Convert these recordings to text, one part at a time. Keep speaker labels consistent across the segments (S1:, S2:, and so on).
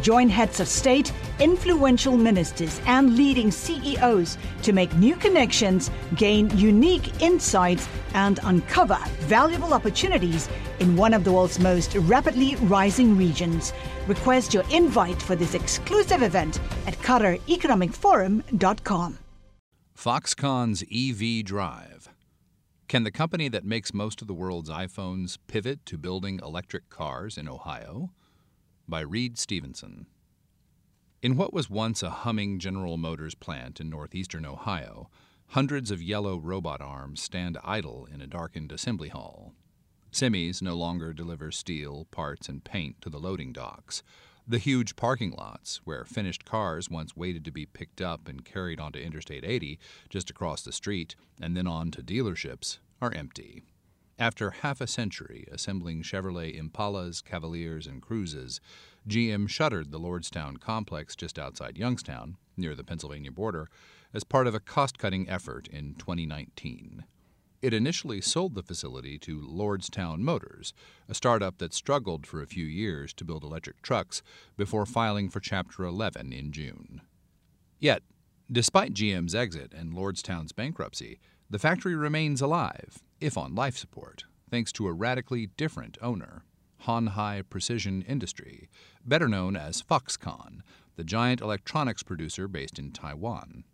S1: Join heads of state, influential ministers, and leading CEOs to make new connections, gain unique insights, and uncover valuable opportunities in one of the world's most rapidly rising regions. Request your invite for this exclusive event at QatarEconomicForum.com.
S2: Foxconn's EV Drive. Can the company that makes most of the world's iPhones pivot to building electric cars in Ohio? By Reed Stevenson. In what was once a humming General Motors plant in northeastern Ohio, hundreds of yellow robot arms stand idle in a darkened assembly hall. Semis no longer deliver steel, parts, and paint to the loading docks. The huge parking lots, where finished cars once waited to be picked up and carried onto Interstate 80 just across the street and then on to dealerships, are empty. After half a century assembling Chevrolet Impalas, Cavaliers, and Cruzes, GM shuttered the Lordstown complex just outside Youngstown, near the Pennsylvania border, as part of a cost cutting effort in 2019. It initially sold the facility to Lordstown Motors, a startup that struggled for a few years to build electric trucks before filing for Chapter 11 in June. Yet, despite GM's exit and Lordstown's bankruptcy, the factory remains alive, if on life support, thanks to a radically different owner, Hon Hai Precision Industry, better known as Foxconn, the giant electronics producer based in Taiwan.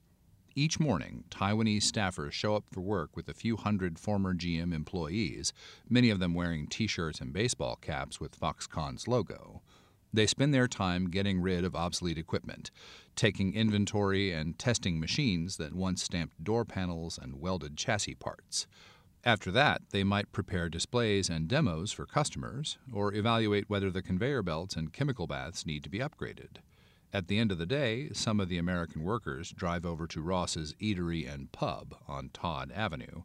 S2: Each morning, Taiwanese staffers show up for work with a few hundred former GM employees, many of them wearing t shirts and baseball caps with Foxconn's logo. They spend their time getting rid of obsolete equipment, taking inventory and testing machines that once stamped door panels and welded chassis parts. After that, they might prepare displays and demos for customers, or evaluate whether the conveyor belts and chemical baths need to be upgraded. At the end of the day, some of the American workers drive over to Ross's Eatery and Pub on Todd Avenue.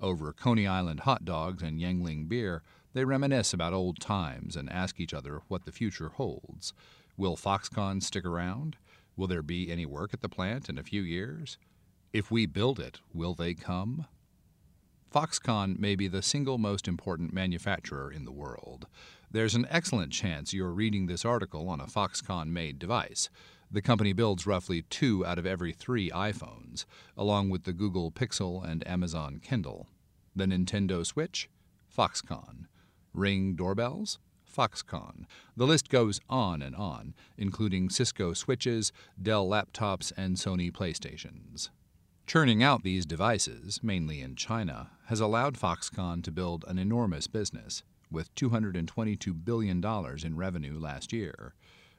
S2: Over Coney Island hot dogs and Yuengling beer, they reminisce about old times and ask each other what the future holds. Will Foxconn stick around? Will there be any work at the plant in a few years? If we build it, will they come? Foxconn may be the single most important manufacturer in the world. There's an excellent chance you're reading this article on a Foxconn made device. The company builds roughly two out of every three iPhones, along with the Google Pixel and Amazon Kindle. The Nintendo Switch? Foxconn. Ring doorbells? Foxconn. The list goes on and on, including Cisco switches, Dell laptops, and Sony PlayStations. Churning out these devices, mainly in China, has allowed Foxconn to build an enormous business, with $222 billion in revenue last year.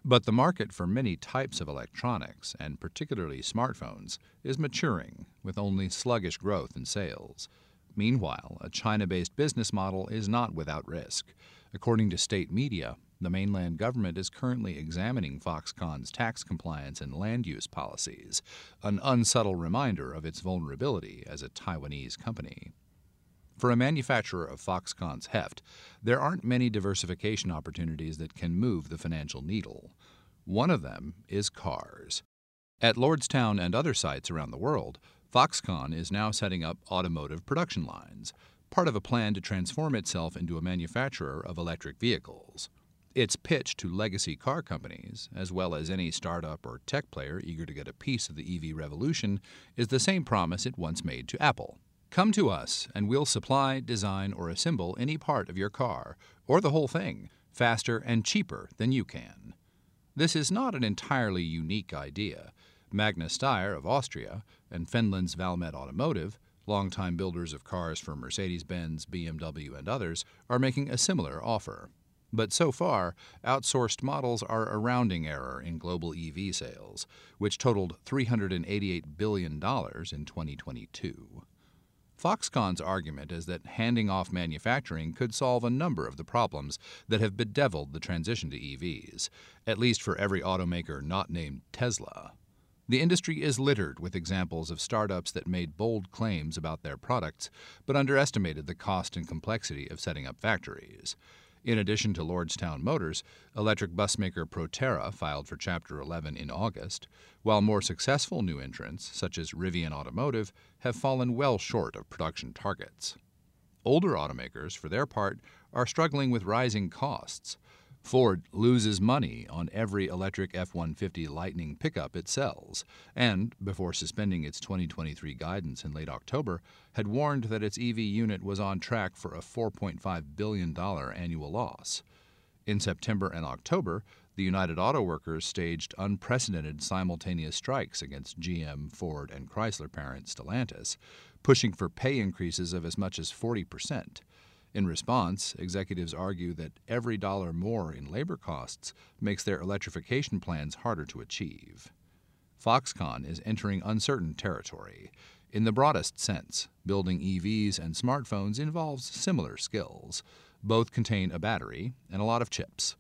S2: But the market for many types of electronics, and particularly smartphones, is maturing, with only sluggish growth in sales. Meanwhile, a China based business model is not without risk. According to state media, the mainland government is currently examining Foxconn's tax compliance and land use policies, an unsubtle reminder of its vulnerability as a Taiwanese company. For a manufacturer of Foxconn's heft, there aren't many diversification opportunities that can move the financial needle. One of them is cars. At Lordstown and other sites around the world, Foxconn is now setting up automotive production lines, part of a plan to transform itself into a manufacturer of electric vehicles. Its pitch to legacy car companies, as well as any startup or tech player eager to get a piece of the EV revolution, is the same promise it once made to Apple. Come to us, and we'll supply, design, or assemble any part of your car, or the whole thing, faster and cheaper than you can. This is not an entirely unique idea. Magna Steyr of Austria and Finland's Valmet Automotive, longtime builders of cars for Mercedes Benz, BMW, and others, are making a similar offer. But so far, outsourced models are a rounding error in global EV sales, which totaled $388 billion in 2022. Foxconn's argument is that handing off manufacturing could solve a number of the problems that have bedeviled the transition to EVs, at least for every automaker not named Tesla. The industry is littered with examples of startups that made bold claims about their products but underestimated the cost and complexity of setting up factories. In addition to Lordstown Motors, electric bus maker Proterra filed for Chapter 11 in August, while more successful new entrants, such as Rivian Automotive, have fallen well short of production targets. Older automakers, for their part, are struggling with rising costs. Ford loses money on every electric F 150 Lightning pickup it sells, and, before suspending its 2023 guidance in late October, had warned that its EV unit was on track for a $4.5 billion annual loss. In September and October, the United Auto Workers staged unprecedented simultaneous strikes against GM, Ford, and Chrysler parent Stellantis, pushing for pay increases of as much as 40 percent. In response, executives argue that every dollar more in labor costs makes their electrification plans harder to achieve. Foxconn is entering uncertain territory. In the broadest sense, building EVs and smartphones involves similar skills. Both contain a battery and a lot of chips.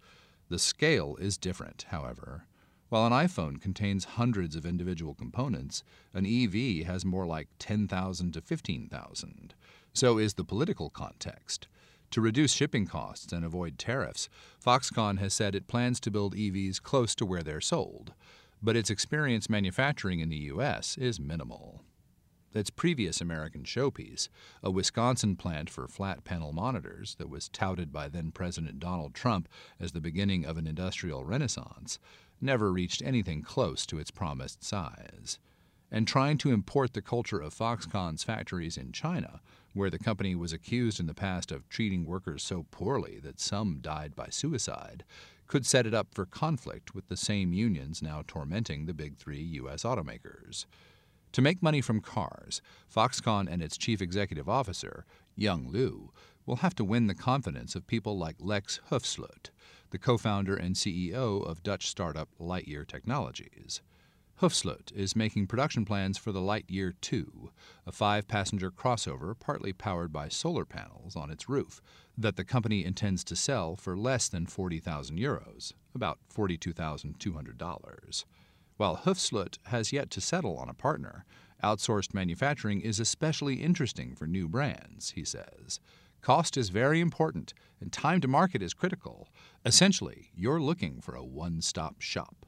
S2: The scale is different, however. While an iPhone contains hundreds of individual components, an EV has more like 10,000 to 15,000. So is the political context. To reduce shipping costs and avoid tariffs, Foxconn has said it plans to build EVs close to where they're sold, but its experience manufacturing in the U.S. is minimal. Its previous American showpiece, a Wisconsin plant for flat panel monitors that was touted by then President Donald Trump as the beginning of an industrial renaissance, never reached anything close to its promised size. And trying to import the culture of Foxconn's factories in China where the company was accused in the past of treating workers so poorly that some died by suicide, could set it up for conflict with the same unions now tormenting the big three U.S. automakers. To make money from cars, Foxconn and its chief executive officer, Young Liu, will have to win the confidence of people like Lex Hoefsloot, the co founder and CEO of Dutch startup Lightyear Technologies. Hoefsloot is making production plans for the Lightyear 2, a five passenger crossover partly powered by solar panels on its roof, that the company intends to sell for less than 40,000 euros, about $42,200. While Hoefsloot has yet to settle on a partner, outsourced manufacturing is especially interesting for new brands, he says. Cost is very important, and time to market is critical. Essentially, you're looking for a one stop shop.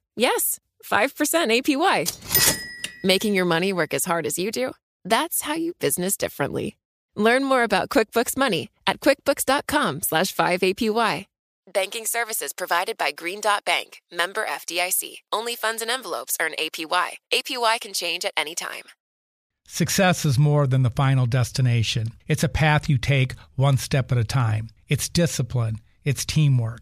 S3: Yes, 5% APY. Making your money work as hard as you do? That's how you business differently. Learn more about QuickBooks Money at quickbooks.com slash 5APY. Banking services provided by Green Dot Bank, member FDIC. Only funds and envelopes earn APY. APY can change at any time.
S4: Success is more than the final destination. It's a path you take one step at a time. It's discipline. It's teamwork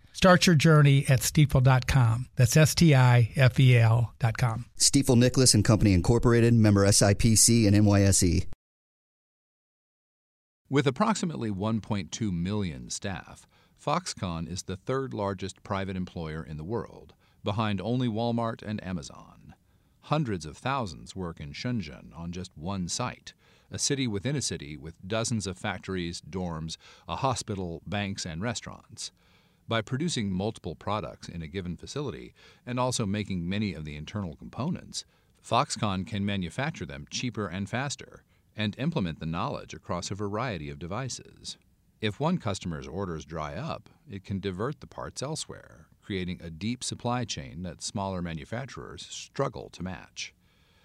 S4: Start your journey at stifel.com. That's S T I F E L.com.
S5: Stifel Nicolaus and Company Incorporated, member SIPC and NYSE.
S2: With approximately 1.2 million staff, Foxconn is the third largest private employer in the world, behind only Walmart and Amazon. Hundreds of thousands work in Shenzhen on just one site, a city within a city with dozens of factories, dorms, a hospital, banks, and restaurants. By producing multiple products in a given facility and also making many of the internal components, Foxconn can manufacture them cheaper and faster and implement the knowledge across a variety of devices. If one customer's orders dry up, it can divert the parts elsewhere, creating a deep supply chain that smaller manufacturers struggle to match.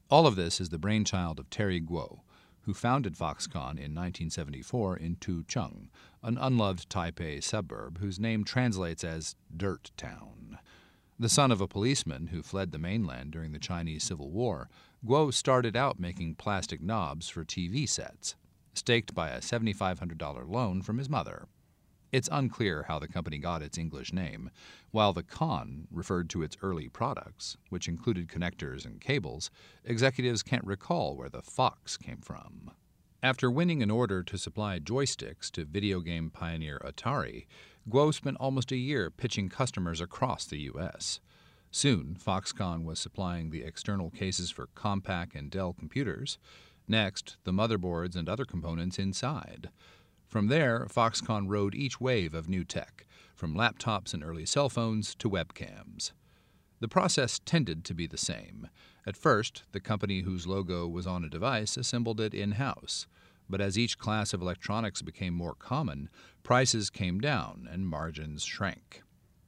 S2: All of this is the brainchild of Terry Gou, who founded Foxconn in 1974 in Tucheng, an unloved Taipei suburb whose name translates as Dirt Town. The son of a policeman who fled the mainland during the Chinese Civil War, Gou started out making plastic knobs for TV sets, staked by a $7,500 loan from his mother. It's unclear how the company got its English name, while the con referred to its early products, which included connectors and cables, executives can't recall where the fox came from. After winning an order to supply joysticks to video game pioneer Atari, Gou spent almost a year pitching customers across the U.S. Soon, Foxconn was supplying the external cases for Compaq and Dell computers. Next, the motherboards and other components inside. From there, Foxconn rode each wave of new tech, from laptops and early cell phones to webcams. The process tended to be the same. At first, the company whose logo was on a device assembled it in house. But as each class of electronics became more common, prices came down and margins shrank.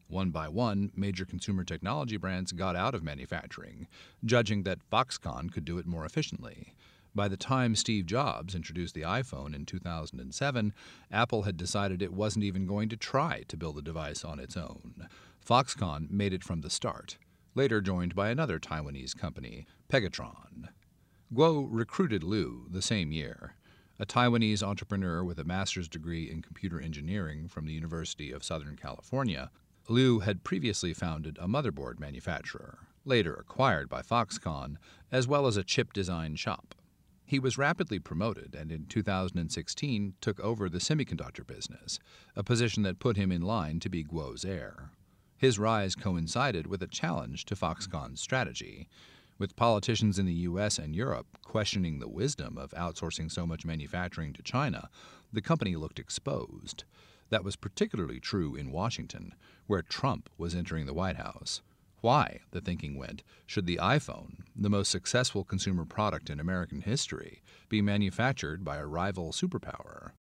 S2: One by one, major consumer technology brands got out of manufacturing, judging that Foxconn could do it more efficiently. By the time Steve Jobs introduced the iPhone in 2007, Apple had decided it wasn't even going to try to build the device on its own. Foxconn made it from the start, later joined by another Taiwanese company, Pegatron. Gou recruited Liu the same year. A Taiwanese entrepreneur with a master's degree in computer engineering from the University of Southern California, Liu had previously founded a motherboard manufacturer, later acquired by Foxconn, as well as a chip design shop. He was rapidly promoted and in 2016 took over the semiconductor business, a position that put him in line to be Gou's heir. His rise coincided with a challenge to Foxconn's strategy. With politicians in the US and Europe questioning the wisdom of outsourcing so much manufacturing to China, the company looked exposed. That was particularly true in Washington, where Trump was entering the White House. Why, the thinking went, should the iPhone, the most successful consumer product in American history, be manufactured by a rival superpower?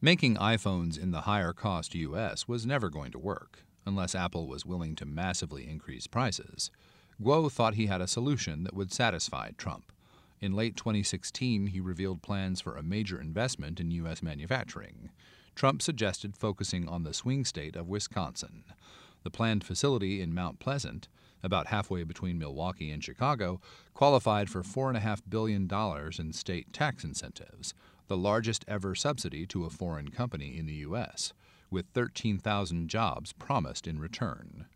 S2: Making iPhones in the higher cost US was never going to work, unless Apple was willing to massively increase prices. Gou thought he had a solution that would satisfy Trump. In late 2016, he revealed plans for a major investment in U.S. manufacturing. Trump suggested focusing on the swing state of Wisconsin. The planned facility in Mount Pleasant about halfway between Milwaukee and Chicago, qualified for $4.5 billion in state tax incentives, the largest ever subsidy to a foreign company in the U.S., with 13,000 jobs promised in return.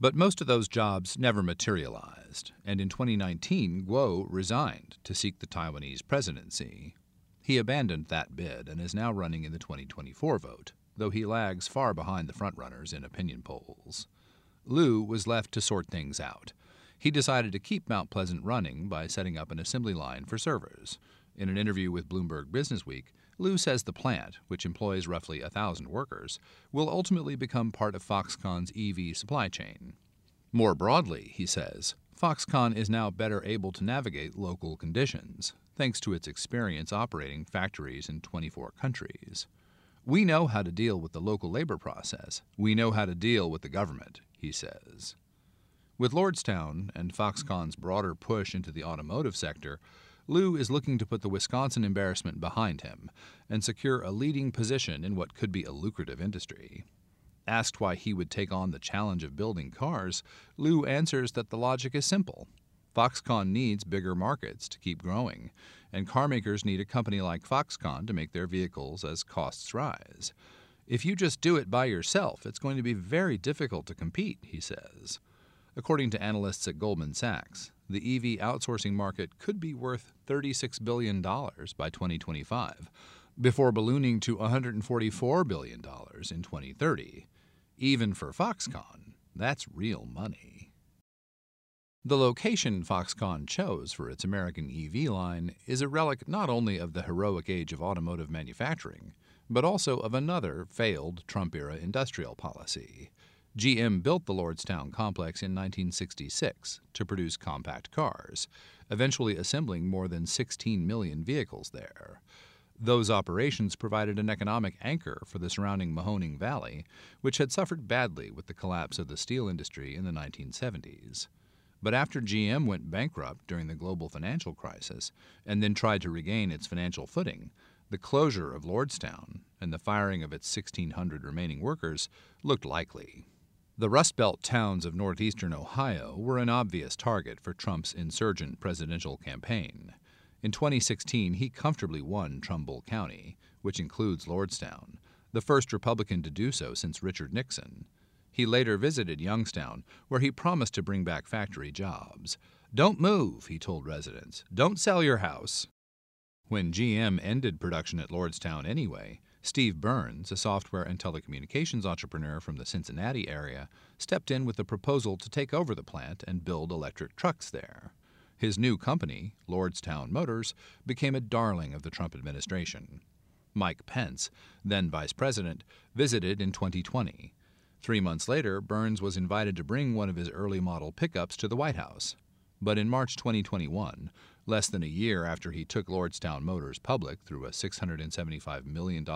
S2: But most of those jobs never materialized, and in 2019, Gou resigned to seek the Taiwanese presidency. He abandoned that bid and is now running in the 2024 vote, though he lags far behind the frontrunners in opinion polls. Liu was left to sort things out. He decided to keep Mount Pleasant running by setting up an assembly line for servers. In an interview with Bloomberg Businessweek, Liu says the plant, which employs roughly a thousand workers, will ultimately become part of Foxconn's EV supply chain. More broadly, he says, Foxconn is now better able to navigate local conditions, thanks to its experience operating factories in 24 countries. We know how to deal with the local labor process. We know how to deal with the government, he says. With Lordstown and Foxconn's broader push into the automotive sector, Liu is looking to put the Wisconsin embarrassment behind him and secure a leading position in what could be a lucrative industry. Asked why he would take on the challenge of building cars, Liu answers that the logic is simple. Foxconn needs bigger markets to keep growing, and carmakers need a company like Foxconn to make their vehicles as costs rise. If you just do it by yourself, it's going to be very difficult to compete, he says. According to analysts at Goldman Sachs, the EV outsourcing market could be worth $36 billion by 2025, before ballooning to $144 billion in 2030. Even for Foxconn, that's real money. The location Foxconn chose for its American EV line is a relic not only of the heroic age of automotive manufacturing, but also of another failed Trump era industrial policy. GM built the Lordstown complex in 1966 to produce compact cars, eventually assembling more than 16 million vehicles there. Those operations provided an economic anchor for the surrounding Mahoning Valley, which had suffered badly with the collapse of the steel industry in the 1970s. But after GM went bankrupt during the global financial crisis and then tried to regain its financial footing, the closure of Lordstown and the firing of its 1,600 remaining workers looked likely. The Rust Belt towns of northeastern Ohio were an obvious target for Trump's insurgent presidential campaign. In 2016, he comfortably won Trumbull County, which includes Lordstown, the first Republican to do so since Richard Nixon. He later visited Youngstown, where he promised to bring back factory jobs. Don't move, he told residents. Don't sell your house. When GM ended production at Lordstown anyway, Steve Burns, a software and telecommunications entrepreneur from the Cincinnati area, stepped in with a proposal to take over the plant and build electric trucks there. His new company, Lordstown Motors, became a darling of the Trump administration. Mike Pence, then vice president, visited in 2020. Three months later, Burns was invited to bring one of his early model pickups to the White House. But in March 2021, less than a year after he took Lordstown Motors public through a $675 million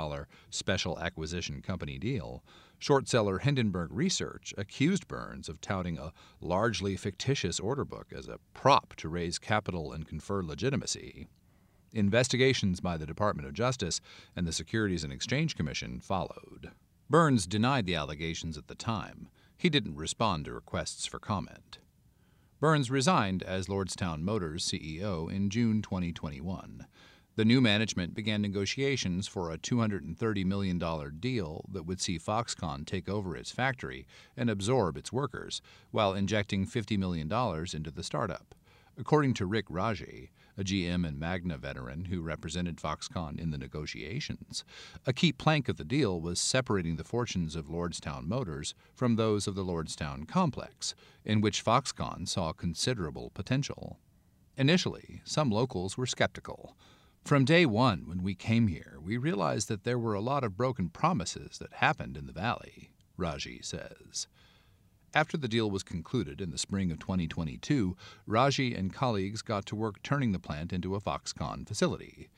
S2: special acquisition company deal, short seller Hindenburg Research accused Burns of touting a largely fictitious order book as a prop to raise capital and confer legitimacy. Investigations by the Department of Justice and the Securities and Exchange Commission followed. Burns denied the allegations at the time. He didn't respond to requests for comment. Burns resigned as Lordstown Motors CEO in June 2021. The new management began negotiations for a $230 million deal that would see Foxconn take over its factory and absorb its workers, while injecting $50 million into the startup. According to Rick Rajaie, a GM and Magna veteran who represented Foxconn in the negotiations, a key plank of the deal was separating the fortunes of Lordstown Motors from those of the Lordstown complex, in which Foxconn saw considerable potential. Initially, some locals were skeptical. From day one, when we came here, we realized that there were a lot of broken promises that happened in the valley, Rajaie says. After the deal was concluded in the spring of 2022, Rajaie and colleagues got to work turning the plant into a Foxconn facility.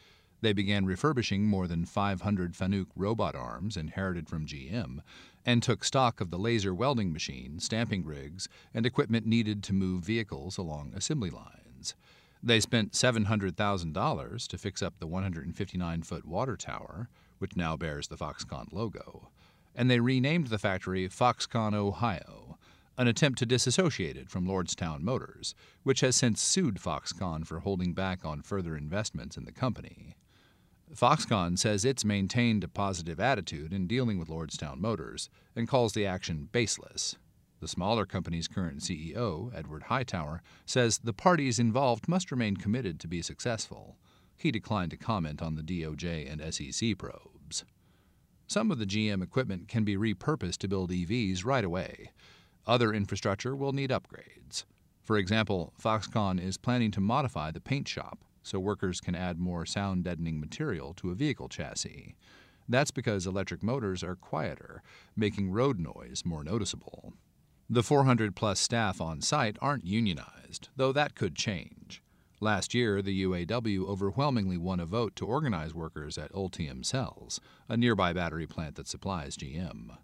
S2: They began refurbishing more than 500 Fanuc robot arms inherited from GM and took stock of the laser welding machine, stamping rigs, and equipment needed to move vehicles along assembly lines. They spent $700,000 to fix up the 159 foot water tower, which now bears the Foxconn logo, and they renamed the factory Foxconn, Ohio an attempt to disassociate it from Lordstown Motors, which has since sued Foxconn for holding back on further investments in the company. Foxconn says it's maintained a positive attitude in dealing with Lordstown Motors and calls the action baseless. The smaller company's current CEO, Edward Hightower, says the parties involved must remain committed to be successful. He declined to comment on the DOJ and SEC probes. Some of the GM equipment can be repurposed to build EVs right away. Other infrastructure will need upgrades. For example, Foxconn is planning to modify the paint shop so workers can add more sound deadening material to a vehicle chassis. That's because electric motors are quieter, making road noise more noticeable. The 400 plus staff on site aren't unionized, though that could change. Last year, the UAW overwhelmingly won a vote to organize workers at Ultium Cells, a nearby battery plant that supplies GM.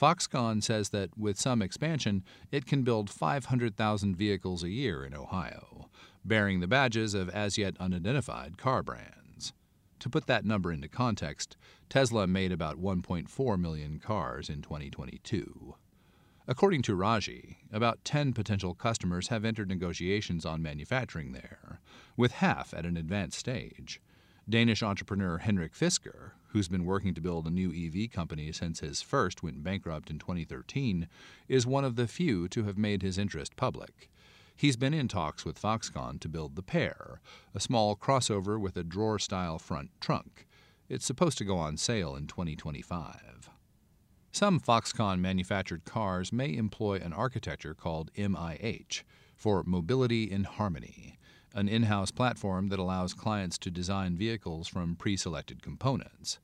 S2: Foxconn says that with some expansion, it can build 500,000 vehicles a year in Ohio, bearing the badges of as yet unidentified car brands. To put that number into context, Tesla made about 1.4 million cars in 2022. According to Rajaie, about 10 potential customers have entered negotiations on manufacturing there, with half at an advanced stage. Danish entrepreneur Henrik Fisker, who's been working to build a new EV company since his first went bankrupt in 2013, is one of the few to have made his interest public. He's been in talks with Foxconn to build the Pear, a small crossover with a drawer style front trunk. It's supposed to go on sale in 2025. Some Foxconn manufactured cars may employ an architecture called MIH for Mobility in Harmony, an in house platform that allows clients to design vehicles from pre selected components.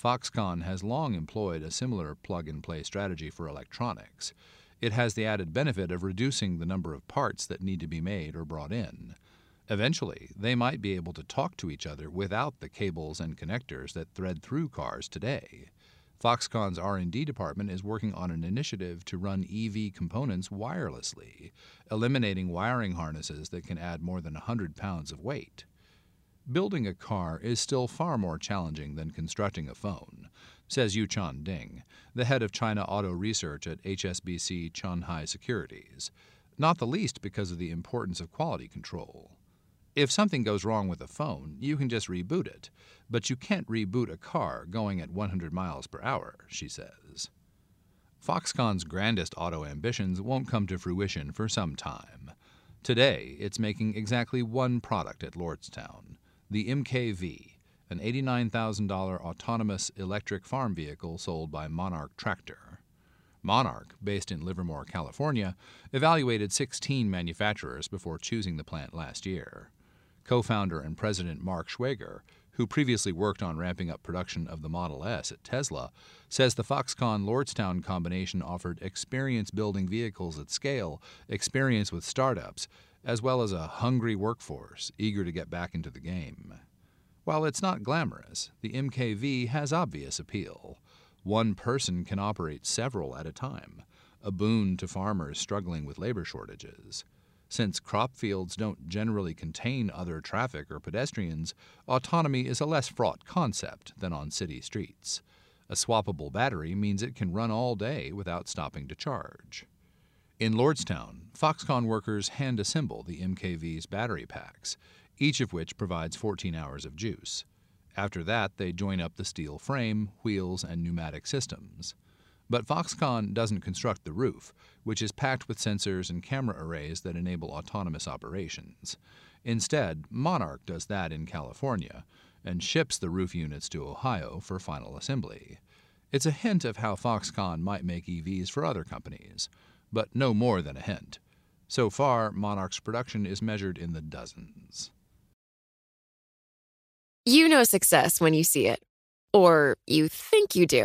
S2: Foxconn has long employed a similar plug and play strategy for electronics. It has the added benefit of reducing the number of parts that need to be made or brought in. Eventually, they might be able to talk to each other without the cables and connectors that thread through cars today. Foxconn's R&D department is working on an initiative to run EV components wirelessly, eliminating wiring harnesses that can add more than 100 pounds of weight. Building a car is still far more challenging than constructing a phone, says Yuqian Ding, the head of China Auto Research at HSBC Qianhai Securities, not the least because of the importance of quality control. If something goes wrong with a phone, you can just reboot it, but you can't reboot a car going at 100 miles per hour, she says. Foxconn's grandest auto ambitions won't come to fruition for some time. Today, it's making exactly one product at Lordstown the MKV, an $89,000 autonomous electric farm vehicle sold by Monarch Tractor. Monarch, based in Livermore, California, evaluated 16 manufacturers before choosing the plant last year co founder and president Mark Schwager, who previously worked on ramping up production of the Model S at Tesla, says the Foxconn Lordstown combination offered experience building vehicles at scale, experience with startups, as well as a hungry workforce eager to get back into the game. While it's not glamorous, the MKV has obvious appeal. One person can operate several at a time, a boon to farmers struggling with labor shortages. Since crop fields don't generally contain other traffic or pedestrians, autonomy is a less fraught concept than on city streets. A swappable battery means it can run all day without stopping to charge. In Lordstown, Foxconn workers hand assemble the MKV's battery packs, each of which provides 14 hours of juice. After that, they join up the steel frame, wheels, and pneumatic systems. But Foxconn doesn't construct the roof, which is packed with sensors and camera arrays that enable autonomous operations. Instead, Monarch does that in California and ships the roof units to Ohio for final assembly. It's a hint of how Foxconn might make EVs for other companies, but no more than a hint. So far, Monarch's production is measured in the dozens.
S3: You know success when you see it. Or you think you do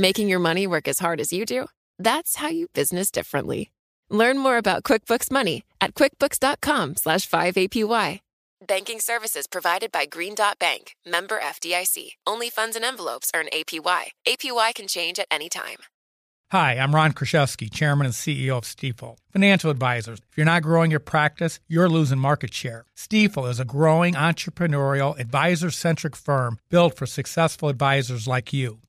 S3: Making your money work as hard as you do? That's how you business differently. Learn more about QuickBooks Money at quickbooks.com slash 5APY. Banking services provided by Green Dot Bank, member FDIC. Only funds and envelopes earn APY. APY can change at any time.
S4: Hi, I'm Ron Kruszewski, Chairman and CEO of Stifel. Financial advisors, if you're not growing your practice, you're losing market share. Stifel is a growing entrepreneurial, advisor centric firm built for successful advisors like you.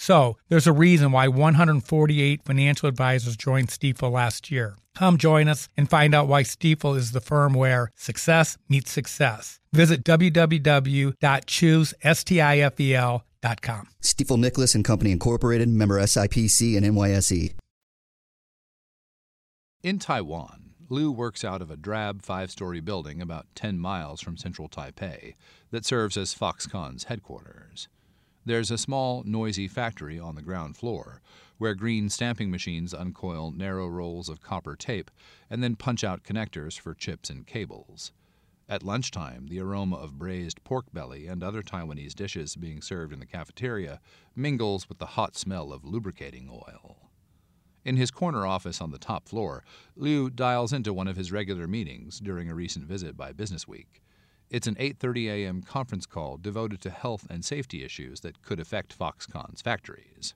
S4: So there's a reason why 148 financial advisors joined Stifel last year. Come join us and find out why Stifel is the firm where success meets success. Visit www.choosestifel.com.
S5: Stifel Nicolaus and Company Incorporated, member SIPC and NYSE.
S2: In Taiwan, Liu works out of a drab five story building about 10 miles from central Taipei that serves as Foxconn's headquarters. There's a small, noisy factory on the ground floor, where green stamping machines uncoil narrow rolls of copper tape and then punch out connectors for chips and cables. At lunchtime, the aroma of braised pork belly and other Taiwanese dishes being served in the cafeteria mingles with the hot smell of lubricating oil. In his corner office on the top floor, Liu dials into one of his regular meetings during a recent visit by Business Week. It's an 8:30 a.m. conference call devoted to health and safety issues that could affect Foxconn's factories.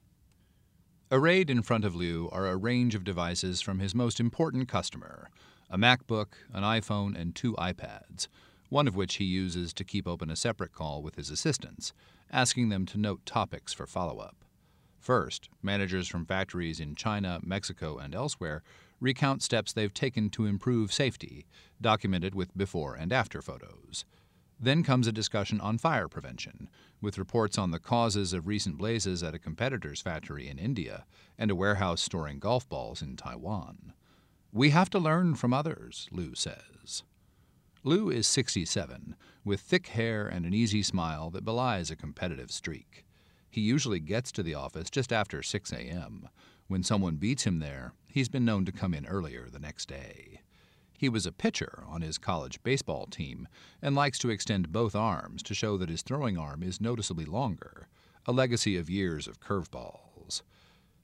S2: Arrayed in front of Liu are a range of devices from his most important customer a MacBook, an iPhone, and two iPads, one of which he uses to keep open a separate call with his assistants, asking them to note topics for follow up. First, managers from factories in China, Mexico, and elsewhere recount steps they've taken to improve safety, documented with before and after photos. Then comes a discussion on fire prevention, with reports on the causes of recent blazes at a competitor's factory in India and a warehouse storing golf balls in Taiwan. We have to learn from others, Liu says. Liu is 67, with thick hair and an easy smile that belies a competitive streak. He usually gets to the office just after 6 a.m. When someone beats him there, he's been known to come in earlier the next day. He was a pitcher on his college baseball team and likes to extend both arms to show that his throwing arm is noticeably longer, a legacy of years of curveballs.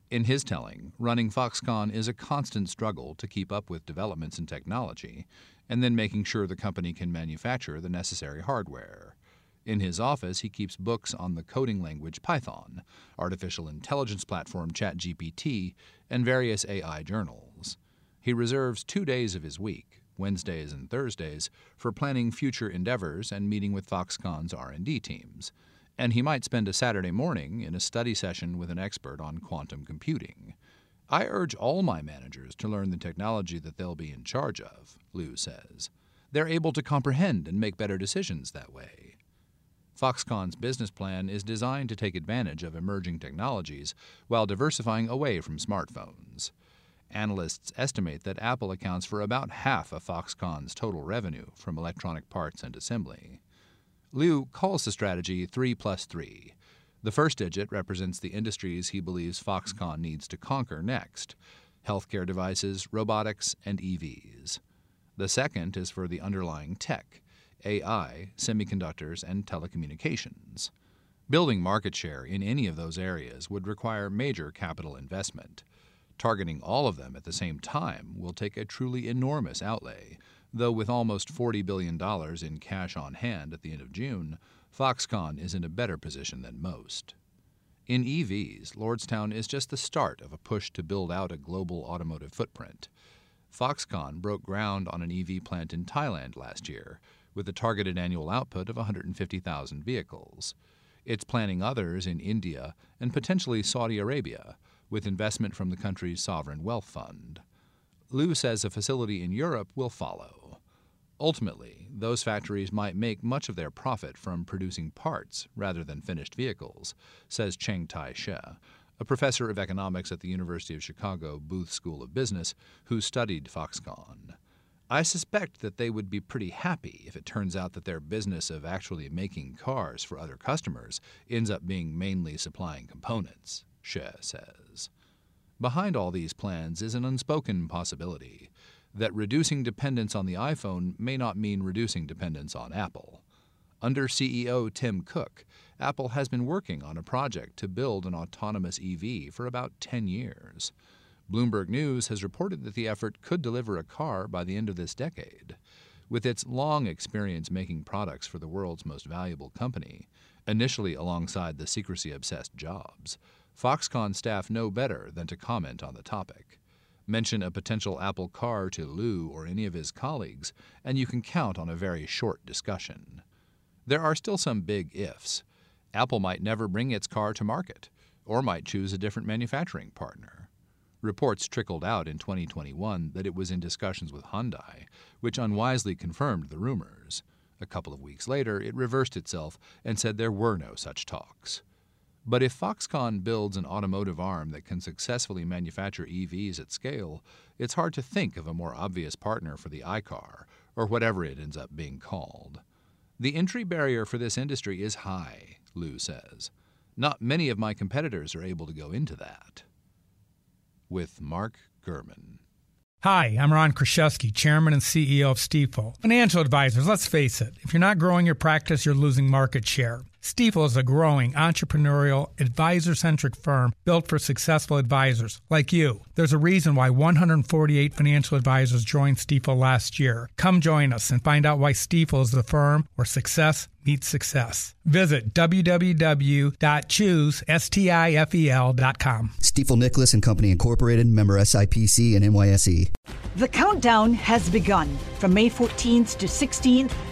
S2: In his telling, running Foxconn is a constant struggle to keep up with developments in technology and then making sure the company can manufacture the necessary hardware. In his office, he keeps books on the coding language Python, artificial intelligence platform ChatGPT, and various AI journals. He reserves two days of his week, Wednesdays and Thursdays, for planning future endeavors and meeting with Foxconn's R&D teams. And he might spend a Saturday morning in a study session with an expert on quantum computing. I urge all my managers to learn the technology that they'll be in charge of, Liu says. They're able to comprehend and make better decisions that way. Foxconn's business plan is designed to take advantage of emerging technologies while diversifying away from smartphones. Analysts estimate that Apple accounts for about half of Foxconn's total revenue from electronic parts and assembly. Liu calls the strategy 3 plus 3. The first digit represents the industries he believes Foxconn needs to conquer next healthcare devices, robotics, and EVs. The second is for the underlying tech AI, semiconductors, and telecommunications. Building market share in any of those areas would require major capital investment. Targeting all of them at the same time will take a truly enormous outlay, though with almost $40 billion in cash on hand at the end of June, Foxconn is in a better position than most. In EVs, Lordstown is just the start of a push to build out a global automotive footprint. Foxconn broke ground on an EV plant in Thailand last year, with a targeted annual output of 150,000 vehicles. It's planning others in India and potentially Saudi Arabia, with investment from the country's sovereign wealth fund. Liu says a facility in Europe will follow. Ultimately, those factories might make much of their profit from producing parts rather than finished vehicles, says Chang-Tai Hsieh, a professor of economics at the University of Chicago Booth School of Business who studied Foxconn. I suspect that they would be pretty happy if it turns out that their business of actually making cars for other customers ends up being mainly supplying components, Hsieh says. Behind all these plans is an unspoken possibility that reducing dependence on the iPhone may not mean reducing dependence on Apple. Under CEO Tim Cook, Apple has been working on a project to build an autonomous EV for about 10 years. Bloomberg News has reported that the effort could deliver a car by the end of this decade. With its long experience making products for the world's most valuable company, initially alongside the secrecy obsessed Jobs, Foxconn staff know better than to comment on the topic. Mention a potential Apple car to Liu or any of his colleagues, and you can count on a very short discussion. There are still some big ifs. Apple might never bring its car to market, or might choose a different manufacturing partner. Reports trickled out in 2021 that it was in discussions with Hyundai, which unwisely confirmed the rumors. A couple of weeks later, it reversed itself and said there were no such talks. But if Foxconn builds an automotive arm that can successfully manufacture EVs at scale, it's hard to think of a more obvious partner for the iCar, or whatever it ends up being called. The entry barrier for this industry is high, Liu says. Not many of my competitors are able to go into that. With Mark Gurman.
S4: Hi, I'm Ron Kruszewski, Chairman and CEO of Stifel. Financial advisors, let's face it, if you're not growing your practice, you're losing market share. Stifel is a growing entrepreneurial, advisor centric firm built for successful advisors like you. There's a reason why 148 financial advisors joined Stifel last year. Come join us and find out why Stifel is the firm where success meets success. Visit www.choosestifel.com.
S5: Stifel Nicolaus and Company Incorporated, member SIPC and NYSE.
S1: The countdown has begun. From May 14th to 16th,